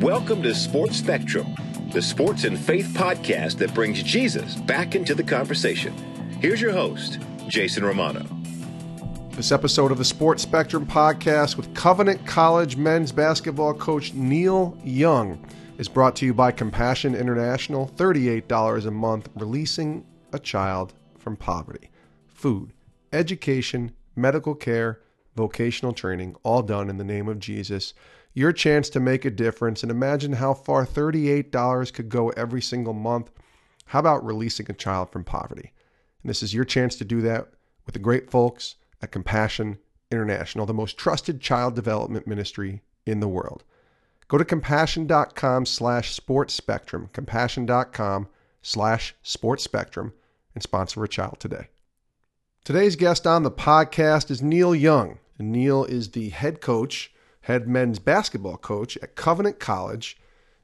Welcome to Sports Spectrum, the sports and faith podcast that brings Jesus back into the conversation. Here's your host, Jason Romano. This episode of the Sports Spectrum podcast with Covenant College men's basketball coach Neal Young is brought to you by Compassion International, $38 a month, releasing a child from poverty. Food, education, medical care, vocational training, all done in the name of Jesus your chance to make a difference. And imagine how far $38 could go every single month. How about releasing a child from poverty? And this is your chance to do that with the great folks at Compassion International, the most trusted child development ministry in the world. Go to compassion.com slash sports spectrum, compassion.com slash sports spectrum, and sponsor a child today. Today's guest on the podcast is Neal Young. Neal is the head coach head men's basketball coach at Covenant College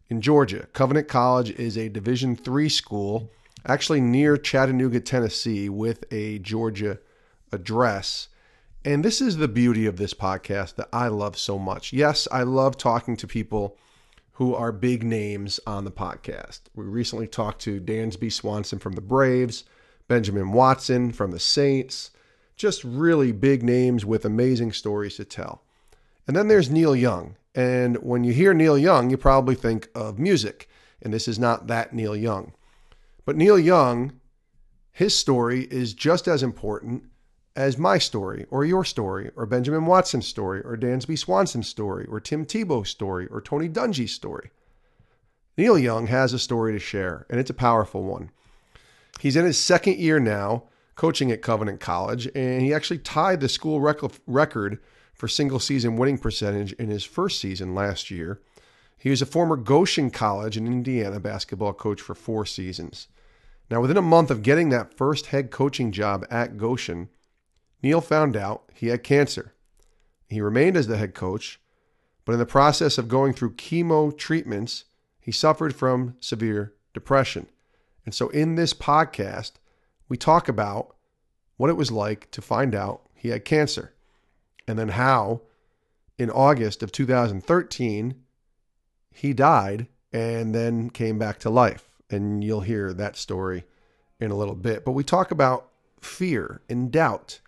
in Georgia. Covenant College is a Division three school, actually near Chattanooga, Tennessee, with a Georgia address. And this is the beauty of this podcast that I love so much. Yes, I love talking to people who are big names on the podcast. We recently talked to Dansby Swanson from the Braves, Benjamin Watson from the Saints, just really big names with amazing stories to tell. And then there's Neal Young. And when you hear Neil Young, you probably think of music. And this is not that Neil Young. But Neal Young, his story is just as important as my story or your story or Benjamin Watson's story or Dansby Swanson's story or Tim Tebow's story or Tony Dungy's story. Neal Young has a story to share, and it's a powerful one. He's in his second year now coaching at Covenant College, and he actually tied the school rec- record for single season winning percentage in his first season last year. He was a former Goshen College in Indiana basketball coach for four seasons. Now, within a month of getting that first head coaching job at Goshen, Neal found out he had cancer. He remained as the head coach, but in the process of going through chemo treatments, he suffered from severe depression. And so, in this podcast, we talk about what it was like to find out he had cancer and then how in August of 2013 he died and then came back to life. And you'll hear that story in a little bit. But we talk about fear and doubt.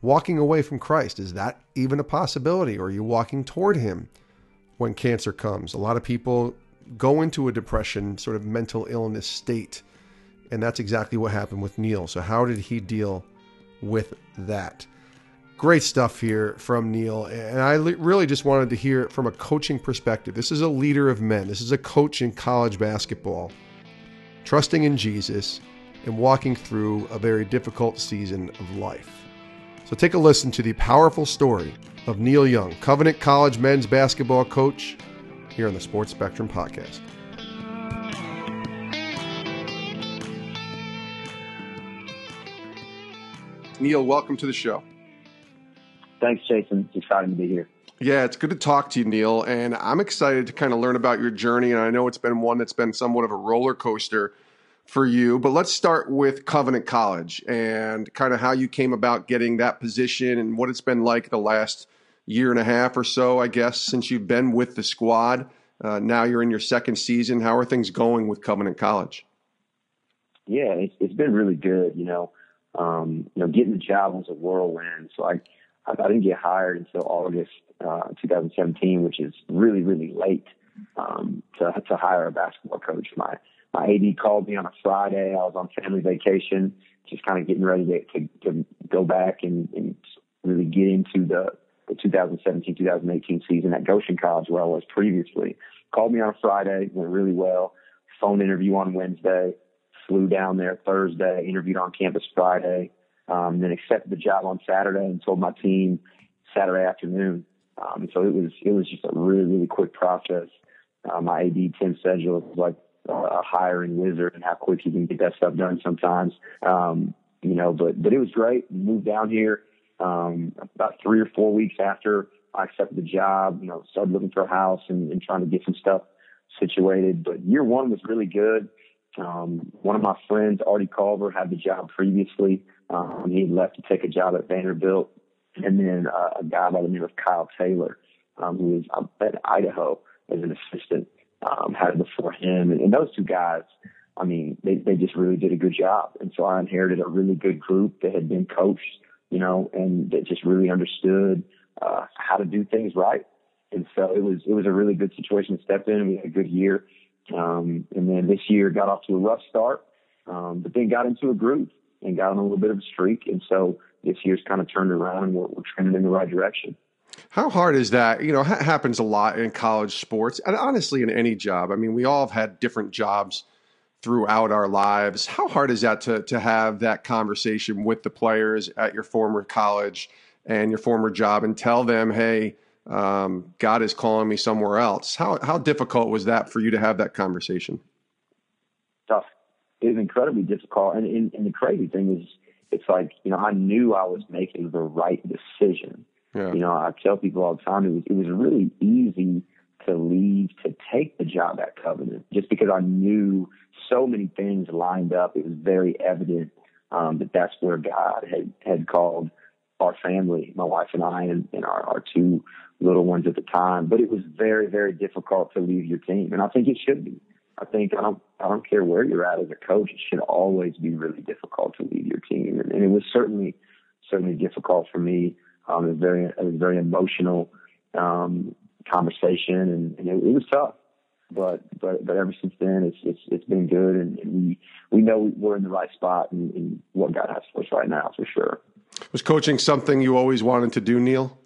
Walking away from Christ, is that even a possibility? Or are you walking toward Him when cancer comes? A lot of people go into a depression, sort of mental illness state. And that's exactly what happened with Neal. So, how did he deal with that? Great stuff here from Neal. And I really just wanted to hear it from a coaching perspective. This is a leader of men, this is a coach in college basketball, trusting in Jesus and walking through a very difficult season of life. So take a listen to the powerful story of Neal Young, Covenant College men's basketball coach, here on the Sports Spectrum podcast. Neal, welcome to the show. Thanks, Jason. It's exciting to be here. Yeah, it's good to talk to you, Neal. And I'm excited to kind of learn about your journey. And I know it's been one that's been somewhat of a roller coaster for you. But let's start with Covenant College and kind of how you came about getting that position and what it's been like the last year and a half or so, I guess, since you've been with the squad. Uh, now you're in your second season. How are things going with Covenant College? Yeah, it's, it's been really good. You know, um, you know, getting the job was a whirlwind. So I I didn't get hired until August uh, 2017, which is really, really late um, to, to hire a basketball coach. My my AD called me on a Friday. I was on family vacation, just kind of getting ready to, to, to go back and, and really get into the, the 2017-2018 season at Goshen College where I was previously. Called me on a Friday, went really well. Phone interview on Wednesday, flew down there Thursday, interviewed on campus Friday, um, then accepted the job on Saturday and told my team Saturday afternoon. Um, so it was it was just a really really quick process. Uh, my AD Tim Sedgwick was like a hiring wizard and how quick he can get that stuff done sometimes. Um, you know, but but it was great. Moved down here um, about three or four weeks after I accepted the job. You know, started looking for a house and, and trying to get some stuff situated. But year one was really good. Um, one of my friends, Artie Culver, had the job previously. Um, he left to take a job at Vanderbilt. And then uh, a guy by the name of Kyle Taylor, um, who is um, at Idaho as an assistant. um, had it before him, and, and those two guys. I mean, they they just really did a good job, and so I inherited a really good group that had been coached, you know, and that just really understood uh, how to do things right. And so it was it was a really good situation to step in. We had a good year, um, and then this year got off to a rough start, um, but then got into a groove and got on a little bit of a streak. And so this year's kind of turned around and we're, we're trending in the right direction. How hard is that? You know, ha- happens a lot in college sports and honestly in any job. I mean, we all have had different jobs throughout our lives. How hard is that to to have that conversation with the players at your former college and your former job and tell them, "Hey, um, God is calling me somewhere else." How how difficult was that for you to have that conversation? Tough. It was incredibly difficult, and, and, and the crazy thing is, it's like you know I knew I was making the right decision. Yeah. You know, I tell people all the time it was it was really easy to leave to take the job at Covenant just because I knew so many things lined up. It was very evident um, that that's where God had had called our family, my wife and I, and, and our, our two little ones at the time. But it was very, very difficult to leave your team, and I think it should be. I think I don't I don't care where you're at as a coach. It should always be really difficult to leave your team, and, and it was certainly certainly difficult for me. Um, it was very it was very emotional um, conversation, and, and it, it was tough. But but but ever since then, it's it's it's been good, and, and we we know we're in the right spot and, and what God has for us right now for sure. Was coaching something you always wanted to do, Neal?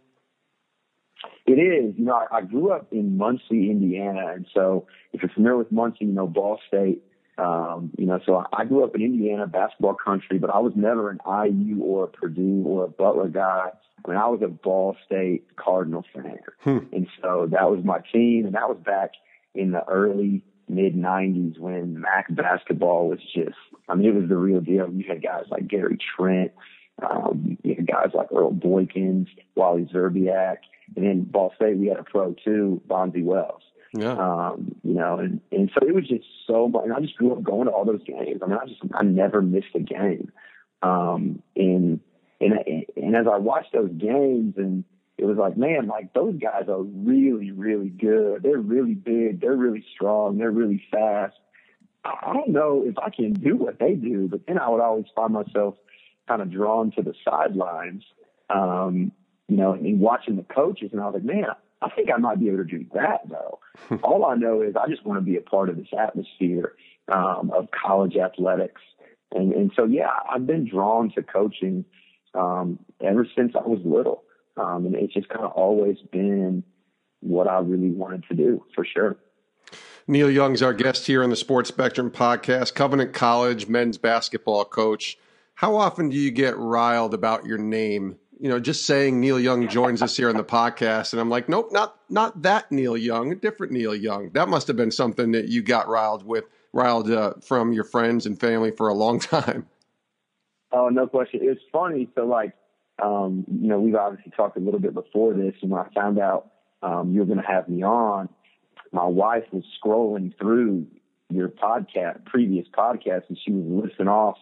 It is. You know, I, I grew up in Muncie, Indiana, and so if you're familiar with Muncie, you know Ball State. Um, you know, so I grew up in Indiana basketball country, but I was never an IU or a Purdue or a Butler guy. I mean, I was a Ball State Cardinal fan, hmm. and so that was my team, and that was back in the early mid '90s when MAC basketball was just. I mean, it was the real deal. You had guys like Gary Trent, um, you had guys like Earl Boykins, Wally Szczerbiak. And then Ball State, we had a pro too, Bonzi Wells. Yeah. Um, you know, and, and so it was just so much. And I just grew up going to all those games. I mean, I just, I never missed a game. Um, and, and, and as I watched those games and it was like, man, like those guys are really, really good. They're really big. They're really strong. They're really fast. I don't know if I can do what they do, but then I would always find myself kind of drawn to the sidelines. Um, you know, and watching the coaches, and I was like, man, I think I might be able to do that though. All I know is I just want to be a part of this atmosphere um, of college athletics, and and so yeah, I've been drawn to coaching um, ever since I was little, um, and it's just kind of always been what I really wanted to do for sure. Neal Young's our guest here on the Sports Spectrum podcast, Covenant College men's basketball coach. How often do you get riled about your name you know, just saying Neal Young joins us here on the podcast, and I'm like, nope, not not that Neil Young, a different Neal Young. That must have been something that you got riled with, riled uh, from your friends and family for a long time. Oh, no question. It's funny. So, like, um, you know, we've obviously talked a little bit before this, and when I found out um, you were going to have me on, my wife was scrolling through your podcast, previous podcast, and she was listing off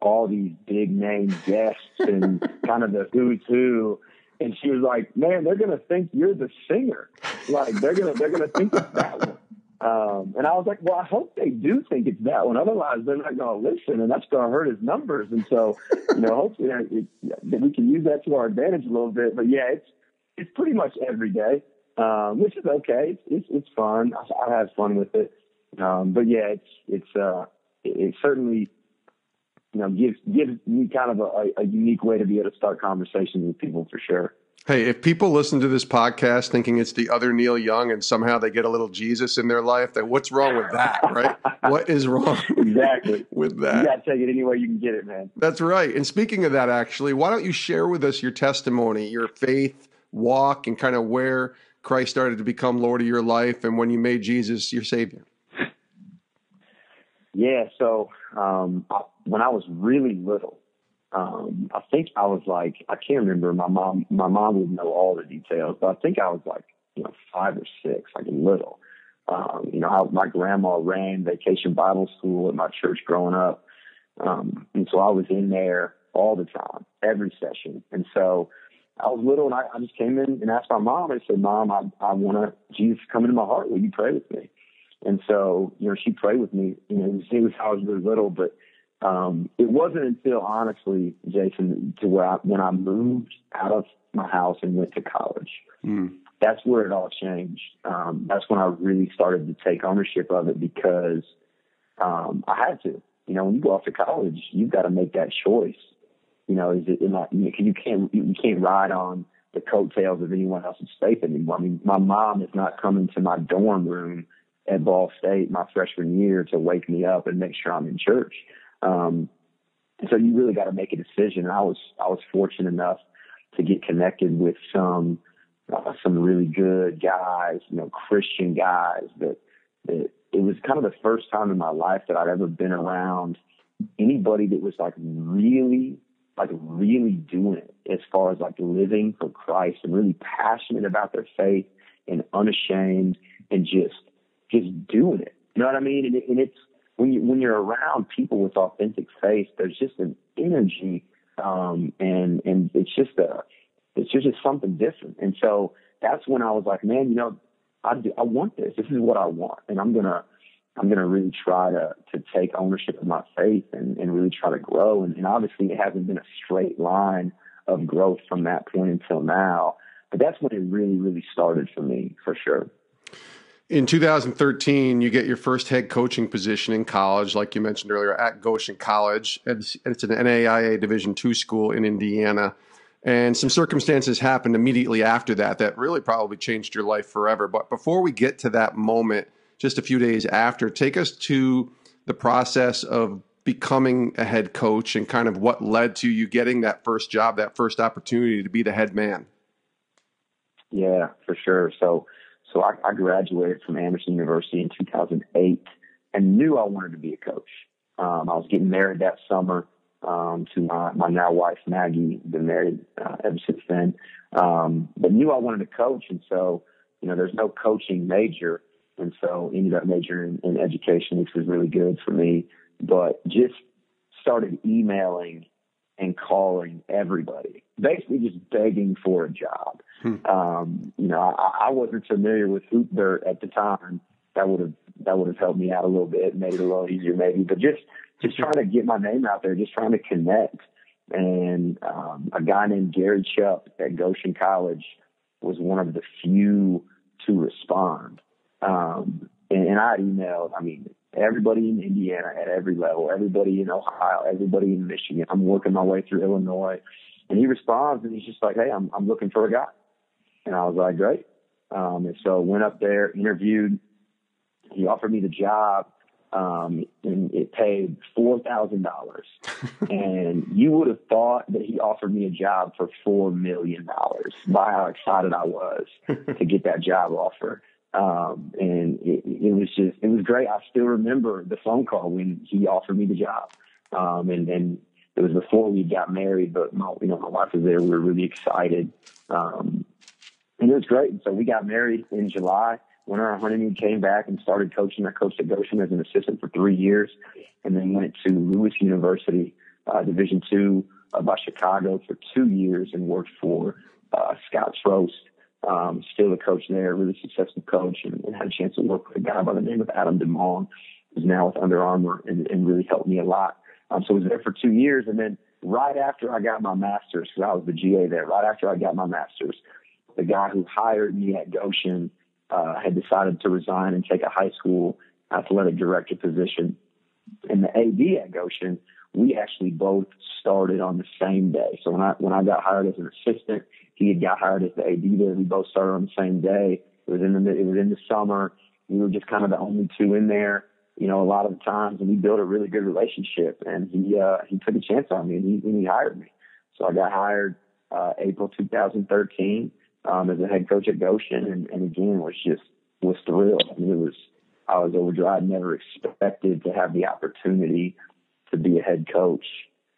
all these big name guests and kind of the who's who. And she was like, "Man, they're gonna think you're the singer. Like they're gonna they're gonna think it's that one." Um, and I was like, "Well, I hope they do think it's that one. Otherwise, they're not gonna listen, and that's gonna hurt his numbers." And so, you know, hopefully it, it, we can use that to our advantage a little bit. But yeah, it's it's pretty much every day, um, which is okay. It's it's, it's fun. I, I have fun with it. Um, but yeah, it's it's uh, it, it certainly you know, gives gives me kind of a, a unique way to be able to start conversations with people for sure. Hey, if people listen to this podcast thinking it's the other Neil Young and somehow they get a little Jesus in their life, then what's wrong with that, right? what is wrong exactly with that? You got to take it any way you can get it, man. That's right. And speaking of that, actually, why don't you share with us your testimony, your faith walk, and kind of where Christ started to become Lord of your life and when you made Jesus your Savior? Yeah, so um, I, when I was really little, um, I think I was like I can't remember. My mom, my mom would know all the details, but I think I was like you know five or six, like little. Um, you know, I, my grandma ran Vacation Bible School at my church growing up, um, and so I was in there all the time, every session. And so I was little, and I, I just came in and asked my mom. I said, "Mom, I, I want to Jesus come into my heart. Will you pray with me?" And so, you know, she prayed with me, you know, was I was really little, but um, it wasn't until honestly, Jason, to where I, when I moved out of my house and went to college, mm. that's where it all changed. Um, that's when I really started to take ownership of it because um, I had to. You know, when you go off to college, you've got to make that choice. You know, is it, not, you, you can't you can't ride on the coattails of anyone else's faith anymore. I mean, my mom is not coming to my dorm room at Ball State my freshman year to wake me up and make sure I'm in church. Um, so you really got to make a decision. And I was I was fortunate enough to get connected with some uh, some really good guys, you know, Christian guys. That, that it was kind of the first time in my life that I'd ever been around anybody that was like really like really doing it as far as like living for Christ and really passionate about their faith and unashamed and just just doing it. You know what I mean? And, it, and it's when you when you're around people with authentic faith, there's just an energy, um, and and it's just a it's just something different. And so that's when I was like, man, you know, I do, I want this. This is what I want, and I'm gonna I'm gonna really try to to take ownership of my faith and and really try to grow. And, and obviously, it hasn't been a straight line of growth from that point until now. But that's when it really really started for me, for sure. In 2013, you get your first head coaching position in college, like you mentioned earlier, at Goshen College. It's, it's an NAIA Division two school in Indiana. And some circumstances happened immediately after that that really probably changed your life forever. But before we get to that moment, just a few days after, take us to the process of becoming a head coach and kind of what led to you getting that first job, that first opportunity to be the head man. Yeah, for sure. So, so I, I graduated from Anderson University in 2008 and knew I wanted to be a coach. Um, I was getting married that summer um, to my, my now wife Maggie. Been married uh, ever since then, um, but knew I wanted to coach, and so you know there's no coaching major, and so ended up majoring in, in education, which was really good for me. But just started emailing and calling everybody, basically just begging for a job. Hmm. Um, you know, I, I wasn't familiar with Hoopdirt at the time. That would have that would have helped me out a little bit, made it a little easier maybe. But just just trying to get my name out there, just trying to connect. And um, a guy named Gary Chupp at Goshen College was one of the few to respond. Um, and, and I emailed, I mean, everybody in Indiana at every level, everybody in Ohio, everybody in Michigan. I'm working my way through Illinois. And he responds and he's just like, Hey, I'm, I'm looking for a guy. And I was like, great. Um, and so went up there, interviewed. He offered me the job. Um, and it paid four thousand dollars, and you would have thought that he offered me a job for four million dollars. By how excited I was to get that job offer, um, and it, it was just it was great. I still remember the phone call when he offered me the job, um, and and it was before we got married, but my you know my wife was there. We were really excited, um, and it was great. And so we got married in July. On our honeymoon, came back and started coaching. I coached at Goshen as an assistant for three years, and then went to Lewis University, uh, Division two uh, by Chicago for two years, and worked for uh, Scott Trost. Um, still a coach there, really successful coach, and, and had a chance to work with a guy by the name of Adam DeMong, who's now with Under Armour, and, and really helped me a lot. Um, so I was there for two years, and then right after I got my master's, because I was the GA there, right after I got my master's, the guy who hired me at Goshen uh, had decided to resign and take a high school athletic director position. And the AD at Goshen, we actually both started on the same day. So when I when I got hired as an assistant, he had got hired as the AD there. We both started on the same day. It was in the it was in the summer. We were just kind of the only two in there, you know, a lot of the times, and we built a really good relationship. And he uh, he took a chance on me, and he and he hired me. So I got hired uh, April 2013 um, as a head coach at Goshen, and, and again was just was thrilled. I mean, it was I was overjoyed. Never expected to have the opportunity to be a head coach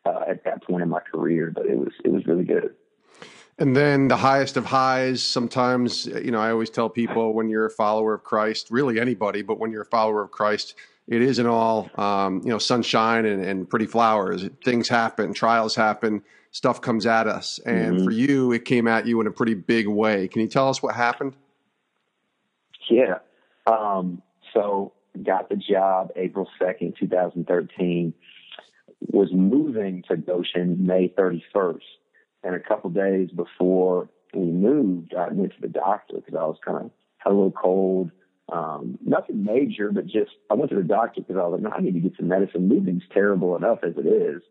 uh, at that point in my career, but it was it was really good. And then the highest of highs, sometimes, you know, I always tell people when you're a follower of Christ, really anybody, but when you're a follower of Christ, it isn't all, um, you know, sunshine and, and pretty flowers. Things happen, trials happen stuff comes at us. And mm-hmm. for you, it came at you in a pretty big way. Can you tell us what happened? Yeah. Um, so so got the job April 2nd, 2013, was moving to Goshen May 31st. And a couple days before we moved, I went to the doctor because I was kind of had a little cold. Um, nothing major, but just I went to the doctor because I was like, no, I need to get some medicine. Moving's terrible enough as it is,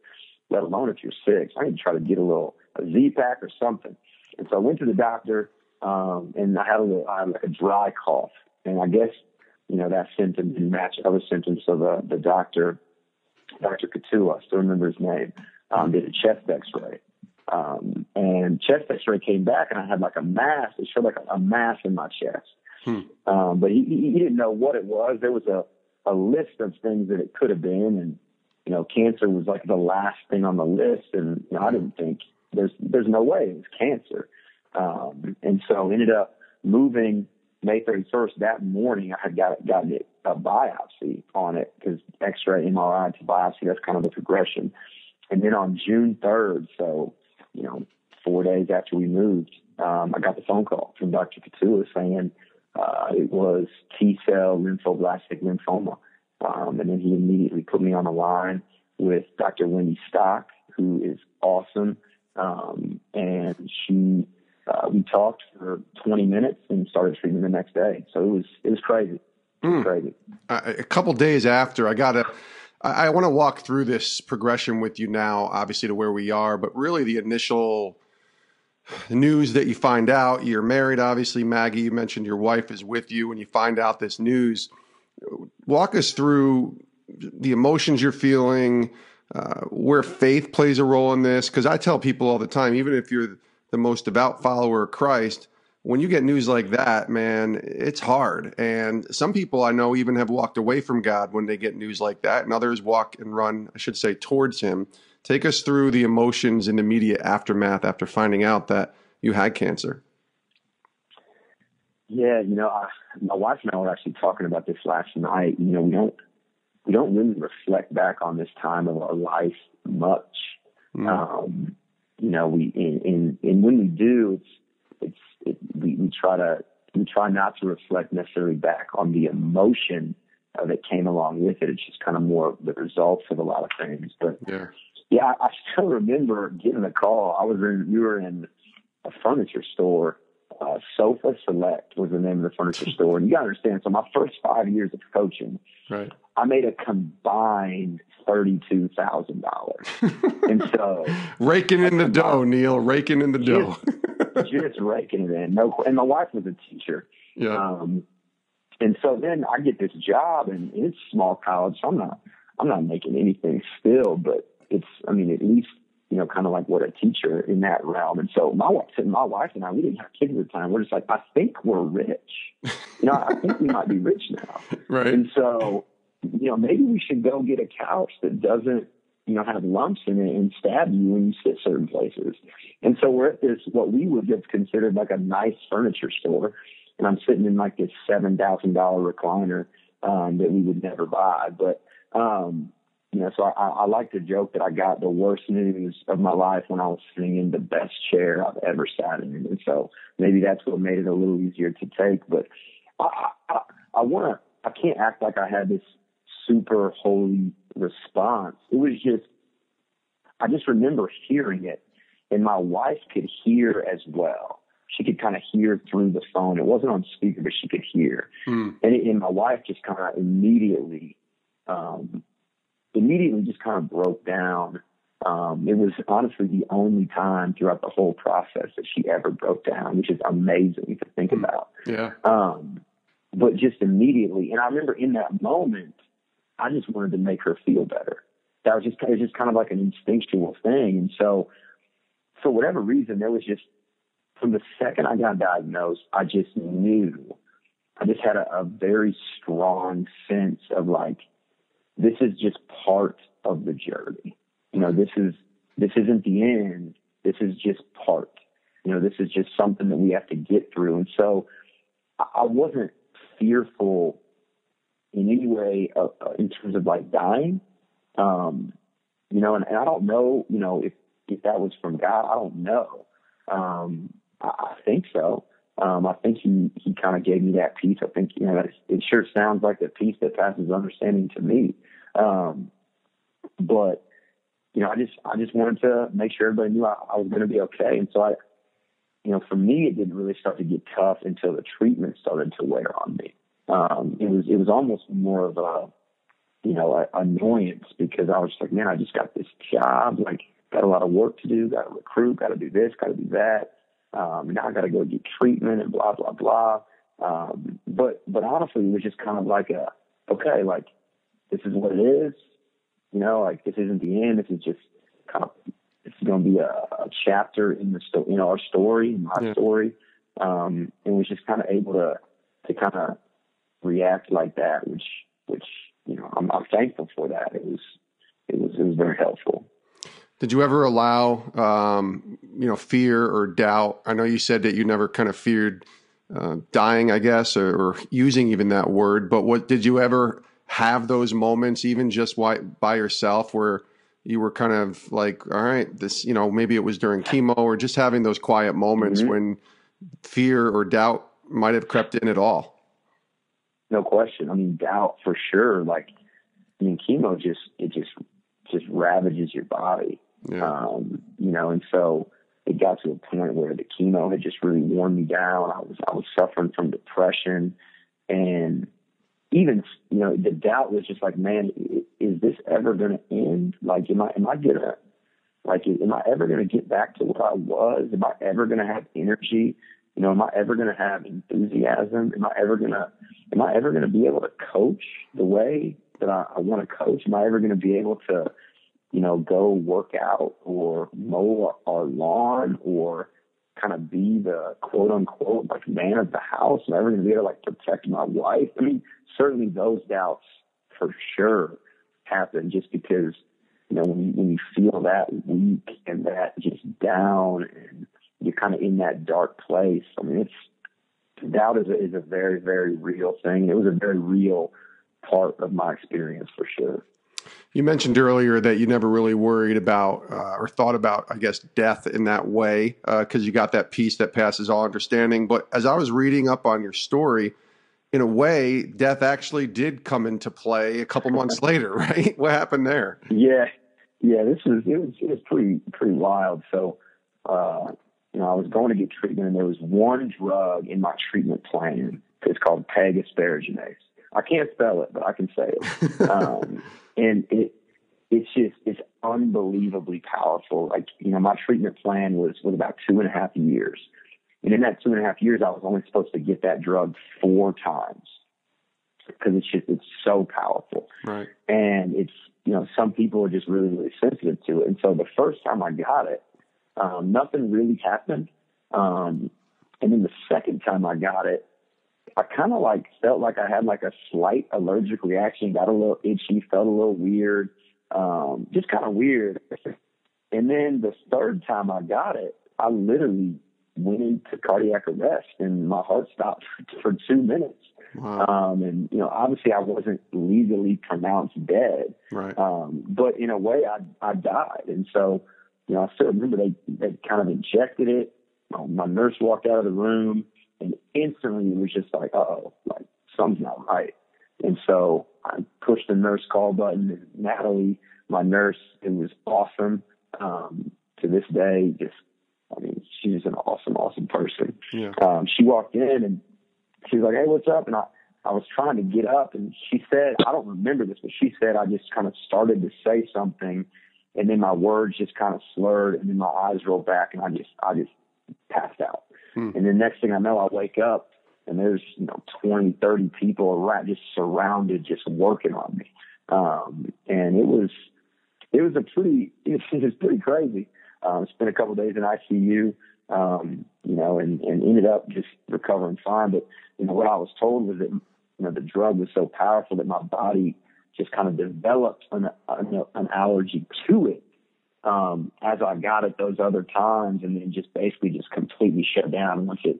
let alone if you're sick. I need to try to get a little a Z pack or something. And so I went to the doctor, um, and I had a little, I had like a dry cough, and I guess you know that symptom didn't match other symptoms. So the the doctor, Dr. Katua, I still remember his name, um, did a chest X-ray. Um, and chest X-ray came back, and I had like a mass. It showed like a, a mass in my chest. Hmm. Um, but he, he didn't know what it was. There was a, a list of things that it could have been, and you know, cancer was like the last thing on the list. And you know, I didn't think there's there's no way it was cancer. Um, and so ended up moving May 31st. That morning, I had got gotten a biopsy on it because X-ray, MRI to biopsy. That's kind of the progression. And then on June 3rd, so you know, four days after we moved, um, I got the phone call from Dr. Katua saying uh, it was T cell lymphoblastic lymphoma. Um, and then he immediately put me on the line with Dr. Wendy Stock, who is awesome. Um, and she, uh, we talked for 20 minutes and started treatment the next day. So it was, it was crazy. It was mm. crazy. Uh, a couple days after, I got a, I, I want to walk through this progression with you now, obviously to where we are, but really the initial news that you find out. You're married, obviously, Maggie. You mentioned your wife is with you, and you find out this news. Walk us through the emotions you're feeling, uh, where faith plays a role in this. Because I tell people all the time, even if you're the most devout follower of Christ, when you get news like that, man, it's hard. And some people I know even have walked away from God when they get news like that, and others walk and run, I should say, towards Him. Take us through the emotions and the immediate aftermath after finding out that you had cancer. Yeah, you know, I, my wife and I were actually talking about this last night. You know, we don't we don't really reflect back on this time of our life much. Mm. Um, you know, we and, and when we do, it's it's it, we, we try to we try not to reflect necessarily back on the emotion uh, that came along with it. It's just kind of more the results of a lot of things. But yeah, yeah I, I still remember getting a call. I was in we were in a furniture store. Uh, Sofa Select was the name of the furniture store, and you got to understand. So my first five years of coaching, right. I made a combined thirty-two thousand dollars, and so raking in the dough, Neal, raking in the dough just raking it in. No, and my wife was a teacher. Yeah. Um, and so then I get this job, and it's small college, so I'm not, I'm not making anything still, but it's, I mean, at least you know, kind of like what a teacher in that realm. And so my wife, my wife and I, we didn't have kids at the time. We're just like, I think we're rich. You know, I think we might be rich now. Right. And so, you know, maybe we should go get a couch that doesn't you know, have lumps in it and stab you when you sit certain places. And so we're at this, what we would have considered like a nice furniture store. And I'm sitting in like this $7,000 recliner, um, that we would never buy. But, um, you know, so I, I like to joke that I got the worst news of my life when I was sitting in the best chair I've ever sat in. And so maybe that's what made it a little easier to take. But I, I, I want to, I can't act like I had this super holy response. It was just, I just remember hearing it, and my wife could hear as well. She could kind of hear through the phone. It wasn't on speaker, but she could hear. Mm. And, it, and my wife just kind of immediately, um, immediately just kind of broke down. Um, it was honestly the only time throughout the whole process that she ever broke down, which is amazing to think mm. about. Yeah. Um, but just immediately, and I remember in that moment, I just wanted to make her feel better. That was just it was just kind of like an instinctual thing. And so, for whatever reason, there was just from the second I got diagnosed, I just knew. I just had a, a very strong sense of like, this is just part of the journey. You know, this is this isn't the end. This is just part. You know, this is just something that we have to get through. And so, I, wasn't fearful in any way uh, uh, in terms of like dying. Um, you know, and, and I don't know, you know, if, if that was from God, I don't know. Um, I, I think so. Um, I think he he kind of gave me that peace. I think you know it sure sounds like the peace that passes understanding to me. Um, but you know, I just I just wanted to make sure everybody knew I, I was going to be okay. And so I, you know, for me, it didn't really start to get tough until the treatment started to wear on me. Um, it was it was almost more of a you know a, annoyance because I was like, man, I just got this job, like got a lot of work to do, got to recruit, got to do this, got to do that. Um, now I got to go get treatment and blah blah blah. Um, but but honestly, it was just kind of like a okay, like this is what it is. You know, like this isn't the end. This is just kind of is going to be a, a chapter in the story, in our story, in my yeah. story. Um, and was just kind of able to to kind of react like that, which which you know I'm, I'm thankful for that. It was it was it was very helpful. Did you ever allow, um, you know, fear or doubt? I know you said that you never kind of feared uh, dying, I guess, or, or, using even that word. But what did you ever have those moments, even just by yourself, where you were kind of like, all right, this, you know, maybe it was during chemo or just having those quiet moments mm-hmm. when fear or doubt might have crept in at all? No question. I mean, doubt for sure. Like, I mean, chemo just it just just ravages your body. Yeah. Um, you know, and so it got to a point where the chemo had just really worn me down. I was I was suffering from depression, and even you know the doubt was just like, man, is this ever going to end? Like, am I am I gonna like am I ever going to get back to what I was? Am I ever going to have energy? You know, am I ever going to have enthusiasm? Am I ever going to am I ever going to be able to coach the way that I, I want to coach? Am I ever going to be able to you know, go work out or mow our lawn or kind of be the quote unquote like man of the house. and everything able like protect my wife? I mean, certainly those doubts for sure happen just because, you know, when you, when you feel that weak and that just down and you're kind of in that dark place. I mean, it's doubt is a, is a very, very real thing. It was a very real part of my experience for sure. You mentioned earlier that you never really worried about uh, or thought about, I guess, death in that way because uh, you got that peace that passes all understanding. But as I was reading up on your story, in a way, death actually did come into play a couple months later, right? What happened there? Yeah, yeah, this was it was it was pretty pretty wild. So, uh, you know, I was going to get treatment, and there was one drug in my treatment plan. It's called Peg asparaginase. I can't spell it, but I can say it. Um, and it it's just it's unbelievably powerful. Like you know, my treatment plan was was about two and a half years, and in that two and a half years, I was only supposed to get that drug four times because it's just it's so powerful. Right. And it's you know some people are just really really sensitive to it, and so the first time I got it, um, nothing really happened. Um, and then the second time I got it, I kind of like felt like I had like a slight allergic reaction, got a little itchy, felt a little weird, um, just kind of weird. And then the third time I got it, I literally went into cardiac arrest and my heart stopped for, two minutes. Wow. Um, and you know, obviously I wasn't legally pronounced dead. Right. Um, but in a way I, I died. And so, you know, I still remember they, they kind of injected it. My nurse walked out of the room and instantly it was just like, oh, like something's not right. And so I pushed the nurse call button and Natalie, my nurse, it was awesome. Um, to this day, just, I mean, she's an awesome, awesome person. Yeah. Um, she walked in and she was like, Hey, what's up? And I, I was trying to get up and she said, I don't remember this, but she said, I just kind of started to say something and then my words just kind of slurred and then my eyes rolled back and I just, I just passed out. Hmm. And the next thing I know, I wake up and there's, you know, 20, 30 people around, just surrounded, just working on me. Um, and it was, it was a pretty, it was pretty crazy. Um, spent a couple of days in ICU, um, you know, and, and ended up just recovering fine. But, you know, what I was told was that, you know, the drug was so powerful that my body just kind of developed an, an, an allergy to it um, as I got it those other times, and then just basically just completely shut down once it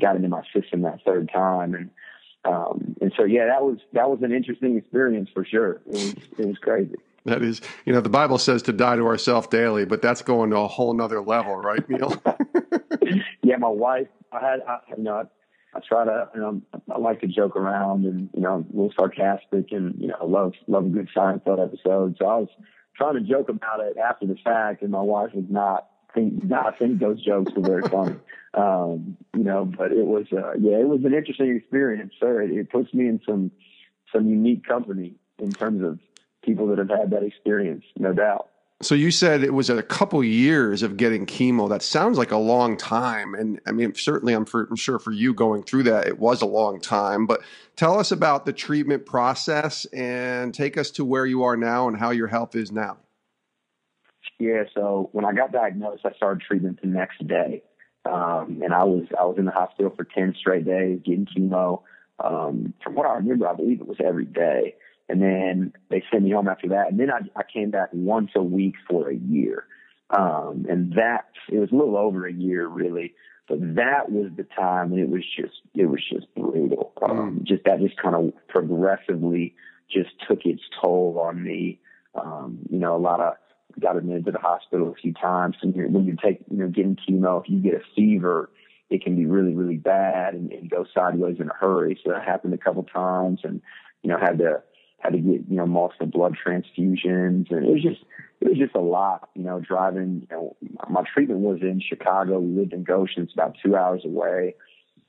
got into my system that third time. And um, and so yeah, that was that was an interesting experience for sure. It was it was crazy. That is, you know, the Bible says to die to ourselves daily, but that's going to a whole nother level, right, Neal? yeah, my wife, I had, I, you know, I, I try to, you know, I like to joke around and, you know, a little sarcastic and, you know, I love, love a good Seinfeld episode. So I was trying to joke about it after the fact and my wife was not think, not think those jokes were very funny. Um, you know, but it was, uh, yeah, it was an interesting experience, sir. It, it puts me in some, some unique company in terms of people that have had that experience, no doubt. So you said it was a couple years of getting chemo. That sounds like a long time, and I mean, certainly, I'm, for, I'm, sure for you going through that, it was a long time. But tell us about the treatment process and take us to where you are now and how your health is now. Yeah. So when I got diagnosed, I started treatment the next day, um, and I was I was in the hospital for ten straight days getting chemo. Um, from what I remember, I believe it was every day. And then they sent me home after that. And then I, I came back once a week for a year. Um, and that, it was a little over a year really, but that was the time and it was just, it was just brutal. Um, mm. just that just kind of progressively just took its toll on me. Um, you know, a lot of, got admitted to the hospital a few times. And when you take, you know, getting chemo, if you get a fever, it can be really, really bad and, and go sideways in a hurry. So that happened a couple times and, you know, had to, had to get you know multiple blood transfusions, and it was just it was just a lot. You know, driving. You know, my treatment was in Chicago. We lived in Goshen. It's about two hours away.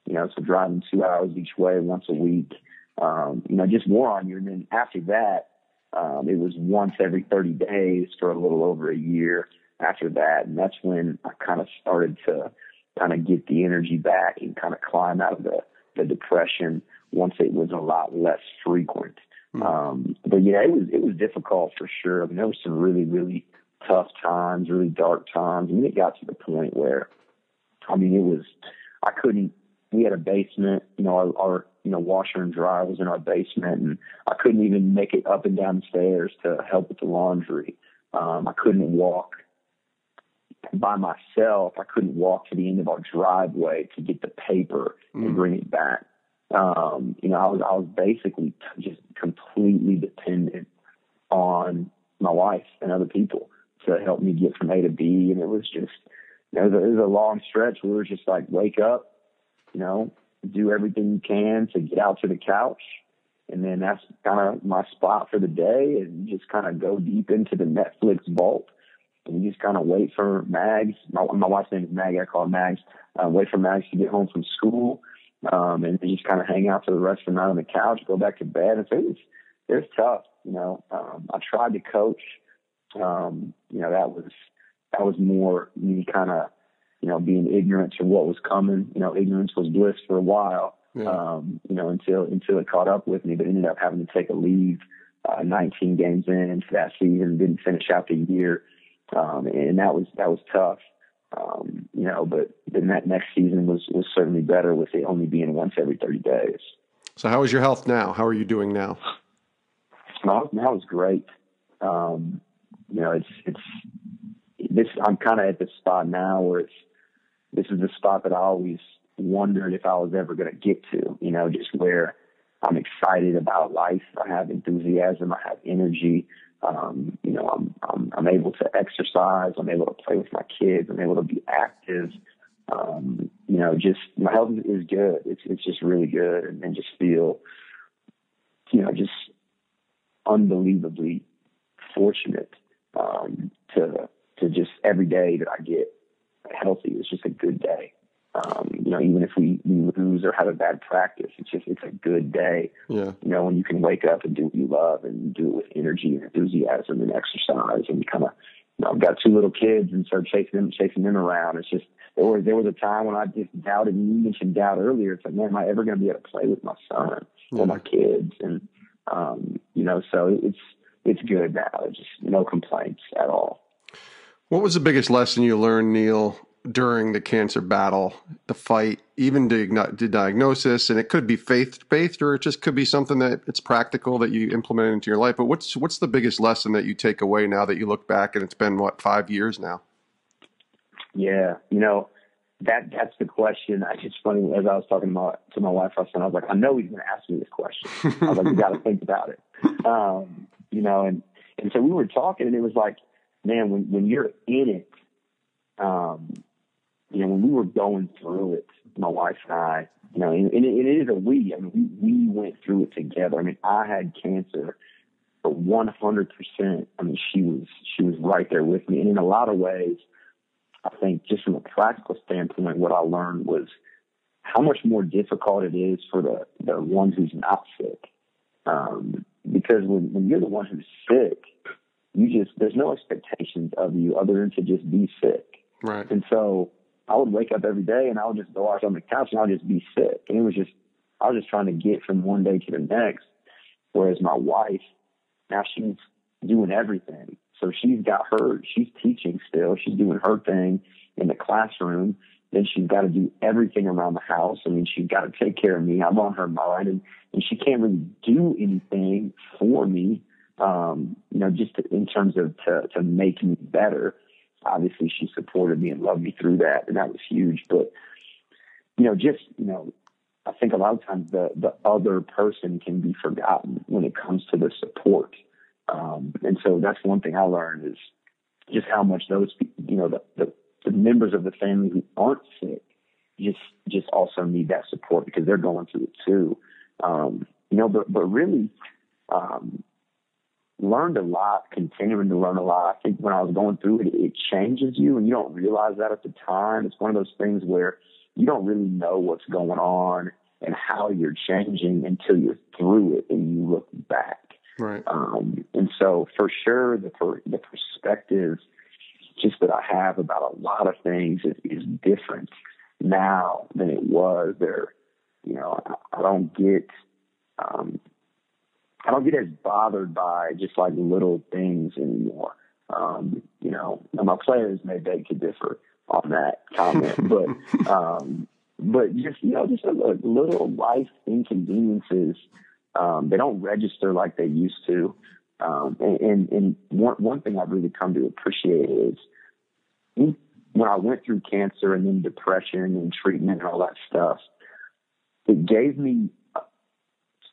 You know, so driving two hours each way once a week. Um, you know, just wore on you. And then after that, um, it was once every 30 days for a little over a year after that. And that's when I kind of started to kind of get the energy back and kind of climb out of the, the depression once it was a lot less frequent. Mm-hmm. Um, but yeah, it was it was difficult for sure. I mean, there were some really really tough times, really dark times. I mean, it got to the point where, I mean, it was I couldn't. We had a basement, you know, our, our you know washer and dryer was in our basement, and I couldn't even make it up and down the stairs to help with the laundry. Um, I couldn't walk by myself. I couldn't walk to the end of our driveway to get the paper mm. and bring it back. Um, you know, I was I was basically just completely dependent on my wife and other people to help me get from A to B, and it was just you know, it was a, it was a long stretch. We were just like, wake up, you know, do everything you can to get out to the couch, and then that's kind of my spot for the day, and just kind of go deep into the Netflix vault. And you just kind of wait for Mags. My, my wife's name is Maggie. I call her Mags. Uh, wait for Mags to get home from school um, and just kind of hang out for the rest of the night on the couch, go back to bed. And so it was, it was tough. You know, um, I tried to coach. Um, you know, that was, that was more me kind of, you know, being ignorant to what was coming. You know, ignorance was bliss for a while. Yeah. Um, you know, until, until it caught up with me, but ended up having to take a leave, uh, 19 games in for that season, didn't finish out the year. Um, and that was, that was tough. Um, you know, but then that next season was was certainly better with it only being once every 30 days. So, how is your health now? How are you doing now? My health now is great. Um, you know, it's it's this. I'm kind of at this spot now where it's this is the spot that I always wondered if I was ever going to get to. You know, just where I'm excited about life. I have enthusiasm. I have energy. Um, you know, I'm, I'm, I'm able to exercise. I'm able to play with my kids. I'm able to be active. Um, you know, just my health is good. It's, it's just really good and, and just feel, you know, just unbelievably fortunate, um, to, to just every day that I get healthy is just a good day. Um, you know, even if we, we lose or have a bad practice, it's just it's a good day. Yeah. You know, when you can wake up and do what you love and do it with energy and enthusiasm and exercise and kind of you know, I've got two little kids and start chasing them chasing them around. It's just there was there was a time when I just doubted and you mentioned doubt earlier. It's like, man, am I ever gonna be able to play with my son yeah. or my kids? And um, you know, so it's it's good now. There's just no complaints at all. What was the biggest lesson you learned, Neal, during the cancer battle, the fight, even to, to diagnosis, and it could be faith based, or it just could be something that it's practical that you implement into your life. But what's what's the biggest lesson that you take away now that you look back and it's been what five years now? Yeah, you know that that's the question. I just funny as I was talking about to my wife last night. I was like, I know he's going to ask me this question. I was like, you got to think about it. Um, you know, and and so we were talking, and it was like, man, when when you're in it, um, you know, when we were going through it, my wife and I, you know, and, and, it, and it is a we. I mean, we, we went through it together. I mean, I had cancer, but 100%. I mean, she was she was right there with me, and in a lot of ways, I think just from a practical standpoint, what I learned was how much more difficult it is for the the one who's not sick. Um, because when, when you're the one who's sick, you just there's no expectations of you other than to just be sick. Right. And so I would wake up every day and I would just go out on the couch and I would just be sick. And it was just I was just trying to get from one day to the next. Whereas my wife, now she's doing everything. So she's got her she's teaching still. She's doing her thing in the classroom. Then she's got to do everything around the house. I mean, she's got to take care of me. I'm on her mind, and, and she can't really do anything for me um, you know, just to, in terms of to, to make me better. Obviously, she supported me and loved me through that, and that was huge. But you know, just you know, I think a lot of times the the other person can be forgotten when it comes to the support. Um, and so that's one thing I learned is just how much those you know the, the the members of the family who aren't sick just just also need that support because they're going through it too. Um, you know, but but really, um, learned a lot, continuing to learn a lot. I think when I was going through it, it changes you and you don't realize that at the time. It's one of those things where you don't really know what's going on and how you're changing until you're through it and you look back. Right. Um, and so for sure, the, per, the perspective just that I have about a lot of things is, is different now than it was there. You know, I, I don't get, um, I don't get as bothered by just like little things anymore. Um, you know, my players may beg to differ on that comment, but um, but just you know, just a, a little life inconveniences. Um, they don't register like they used to. Um, and, and, and one, one thing I've really come to appreciate is when I went through cancer and then depression and treatment and all that stuff, it gave me,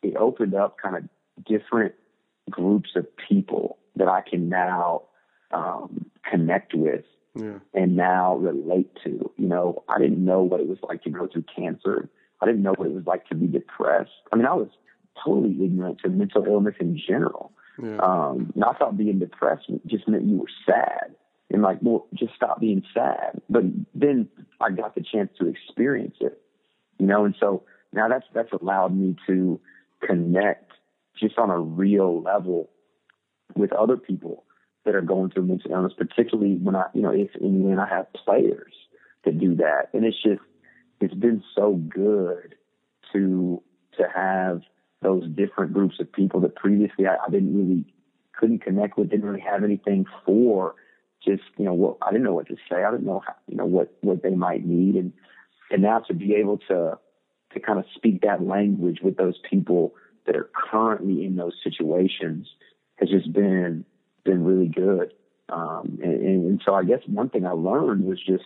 it opened up kind of different groups of people that I can now um, connect with yeah. and now relate to. You know, I didn't know what it was like to go through cancer. I didn't know what it was like to be depressed. I mean, I was totally ignorant to mental illness in general. Yeah. Um, and I thought being depressed just meant you were sad. And like, well, just stop being sad. But then I got the chance to experience it, you know, and so now that's, that's allowed me to connect just on a real level with other people that are going through mental illness, particularly when I, you know, if in and when I have players that do that. And it's just, it's been so good to, to have those different groups of people that previously I, I didn't really, couldn't connect with, didn't really have anything for just, you know, what, I didn't know what to say. I didn't know how, you know, what, what they might need. And, and now to be able to, to kind of speak that language with those people that are currently in those situations has just been been really good. Um, and, and so I guess one thing I learned was just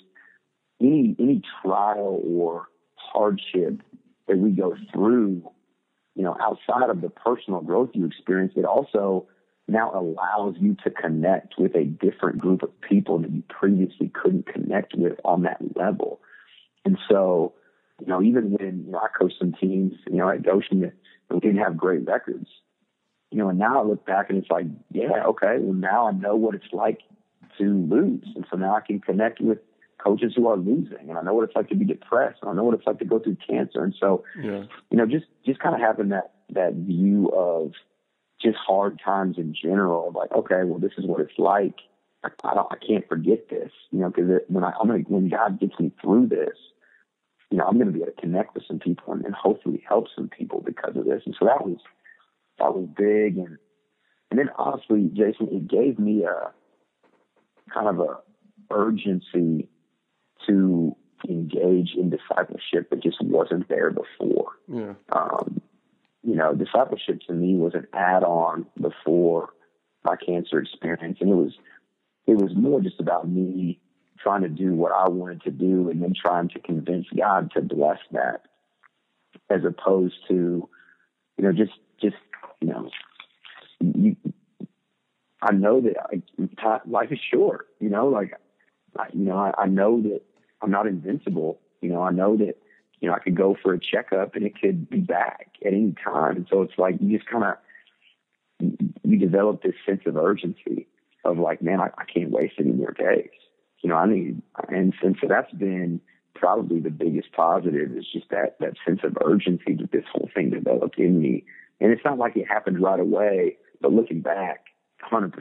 any any trial or hardship that we go through, you know, outside of the personal growth you experience, it also now allows you to connect with a different group of people that you previously couldn't connect with on that level. And so, you know, even when you know, I coached some teams, you know, at Goshen we didn't have great records. You know, and now I look back and it's like, yeah, okay, well now I know what it's like to lose. And so now I can connect with coaches who are losing and I know what it's like to be depressed and I know what it's like to go through cancer. And so, yeah. you know, just, just kind of having that, that view of just hard times in general, like, okay, well, this is what it's like. I, I don't, I can't forget this, you know, cause it, when I, I'm gonna, when God gets me through this, you know, I'm going to be able to connect with some people and, and hopefully help some people because of this. And so that was, that was big. And, and then honestly, Jason, it gave me a kind of a urgency to engage in discipleship that just wasn't there before. Yeah. Um, you know, discipleship to me was an add-on before my cancer experience, and it was it was more just about me trying to do what I wanted to do and then trying to convince God to bless that as opposed to, you know, just, just, you know, you, I know that I, life is short, you know, like, I, you know, I, I know that I'm not invincible. You know, I know that you know I could go for a checkup and it could be back at any time. And so it's like you just kind of you develop this sense of urgency of like, man, I, I can't waste any more days. You know, I need, and, and so that's been probably the biggest positive is just that that sense of urgency that this whole thing developed in me. And it's not like it happened right away, but looking back, 100%,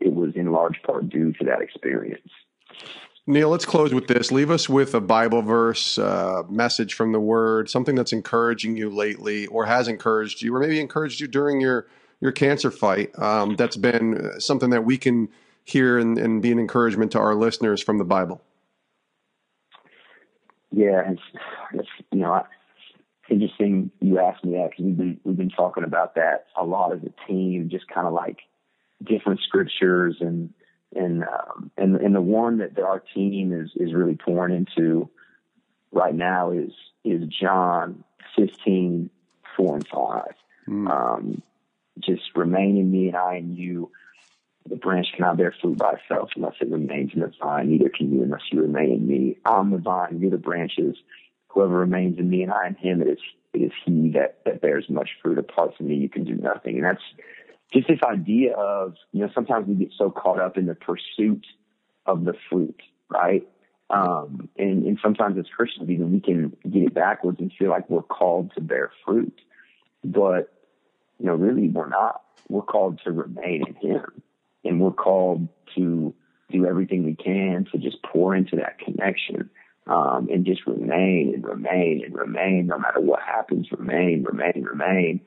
it was in large part due to that experience. Neal, let's close with this. Leave us with a Bible verse, uh, message from the Word, something that's encouraging you lately, or has encouraged you, or maybe encouraged you during your your cancer fight. Um, that's been something that we can hear and, and, be an encouragement to our listeners from the Bible. Yeah, it's, it's you know, interesting you asked me that because we've been we've been talking about that a lot as a team, just kind of like different scriptures and and um, and and the one that our team is is really pouring into right now is is John 15, 4 and 5. Mm. Um, just remain in me and I in you. The branch cannot bear fruit by itself unless it remains in the vine. Neither can you unless you remain in me. I'm the vine, you're the branches. Whoever remains in me and I in him, it is it is he that, that bears much fruit. Apart from me, you can do nothing. And that's just this idea of, you know, sometimes we get so caught up in the pursuit of the fruit, right? Um, and, and sometimes as Christians, even we can get it backwards and feel like we're called to bear fruit. But, you know, really we're not. We're called to remain in Him. And we're called to do everything we can to just pour into that connection um, and just remain and remain and remain no matter what happens, remain, remain, remain.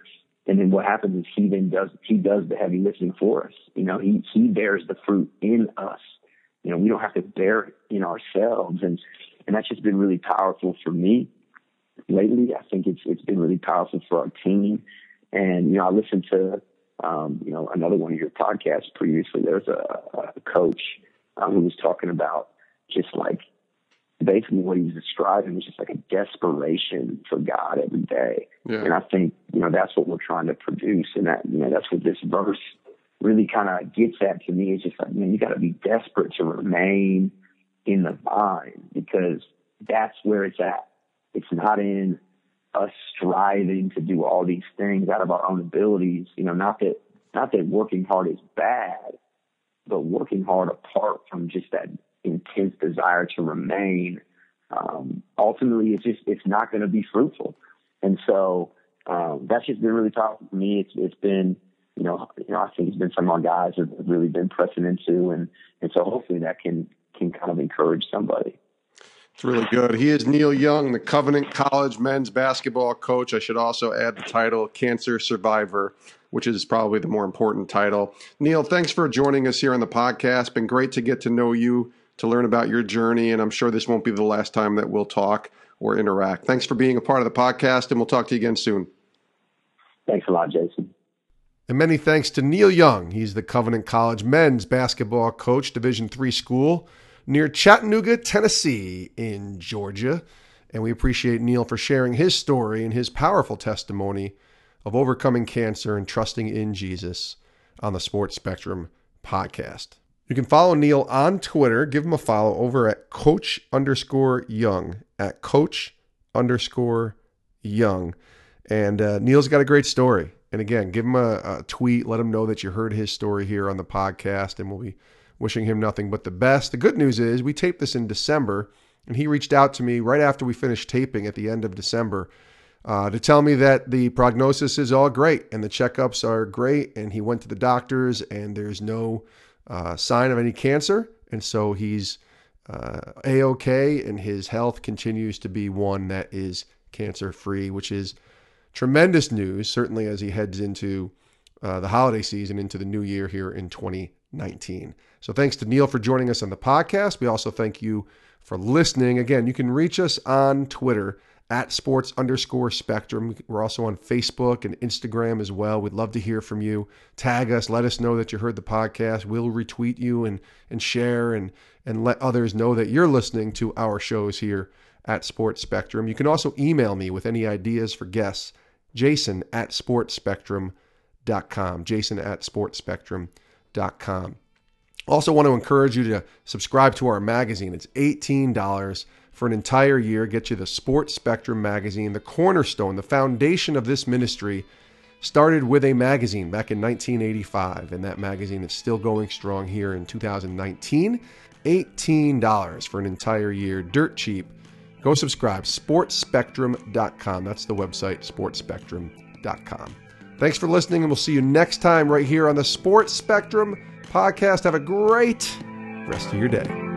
And then what happens is he then does he does the heavy lifting for us. You know, he he bears the fruit in us. You know, we don't have to bear it in ourselves, and and that's just been really powerful for me lately. I think it's it's been really powerful for our team. And you know, I listened to um, you know another one of your podcasts previously. There's a, a coach um, who was talking about just like basically what he's describing is just like a desperation for God every day. Yeah. And I think, you know, that's what we're trying to produce. And that, you know, that's what this verse really kind of gets at to me. It's just like, man, you got to be desperate to remain in the vine because that's where it's at. It's not in us striving to do all these things out of our own abilities. You know, not that, not that working hard is bad, but working hard apart from just that intense desire to remain, um, ultimately it's just it's not going to be fruitful. And so um, that's just been really powerful for me. It's it's been you know you know I think it's been some of our guys have really been pressing into, and and so hopefully that can can kind of encourage somebody. It's really good. He is Neal Young, the Covenant College men's basketball coach. I should also add the title Cancer Survivor, which is probably the more important title. Neal, thanks for joining us here on the podcast. Been great to get to know you to learn about your journey. And I'm sure this won't be the last time that we'll talk or interact. Thanks for being a part of the podcast, and we'll talk to you again soon. Thanks a lot, Jason. And many thanks to Neal Young. He's the Covenant College men's basketball coach, Division three school near Chattanooga, Tennessee, in Georgia. And we appreciate Neal for sharing his story and his powerful testimony of overcoming cancer and trusting in Jesus on the Sports Spectrum podcast. You can follow Neal on Twitter. Give him a follow over at coach underscore young, at coach underscore young. And uh, Neal's got a great story. And again, give him a, a, tweet. Let him know that you heard his story here on the podcast. And we'll be wishing him nothing but the best. The good news is we taped this in December. And he reached out to me right after we finished taping at the end of December uh, to tell me that the prognosis is all great and the checkups are great. And he went to the doctors and there's no uh, sign of any cancer, and so he's uh, a okay, and his health continues to be one that is cancer free, which is tremendous news. Certainly as he heads into uh, the holiday season, into the new year here in 2019. So thanks to Neal for joining us on the podcast. We also thank you for listening. Again, you can reach us on Twitter at sports underscore spectrum. We're also on Facebook and Instagram as well. We'd love to hear from you. Tag us, let us know that you heard the podcast. We'll retweet you and and share and and let others know that you're listening to our shows here at Sports Spectrum. You can also email me with any ideas for guests. Jason at sportsspectrum.com. Jason at sportsspectrum.com. Also, want to encourage you to subscribe to our magazine. It's $18 for an entire year. Get you the Sports Spectrum magazine, the cornerstone, the foundation of this ministry. Started with a magazine back in 1985, and that magazine is still going strong here in 2019. $18 for an entire year, dirt cheap. Go subscribe, sportsspectrum.com. That's the website, sportsspectrum.com. Thanks for listening, and we'll see you next time right here on the Sports Spectrum podcast. Have a great rest of your day.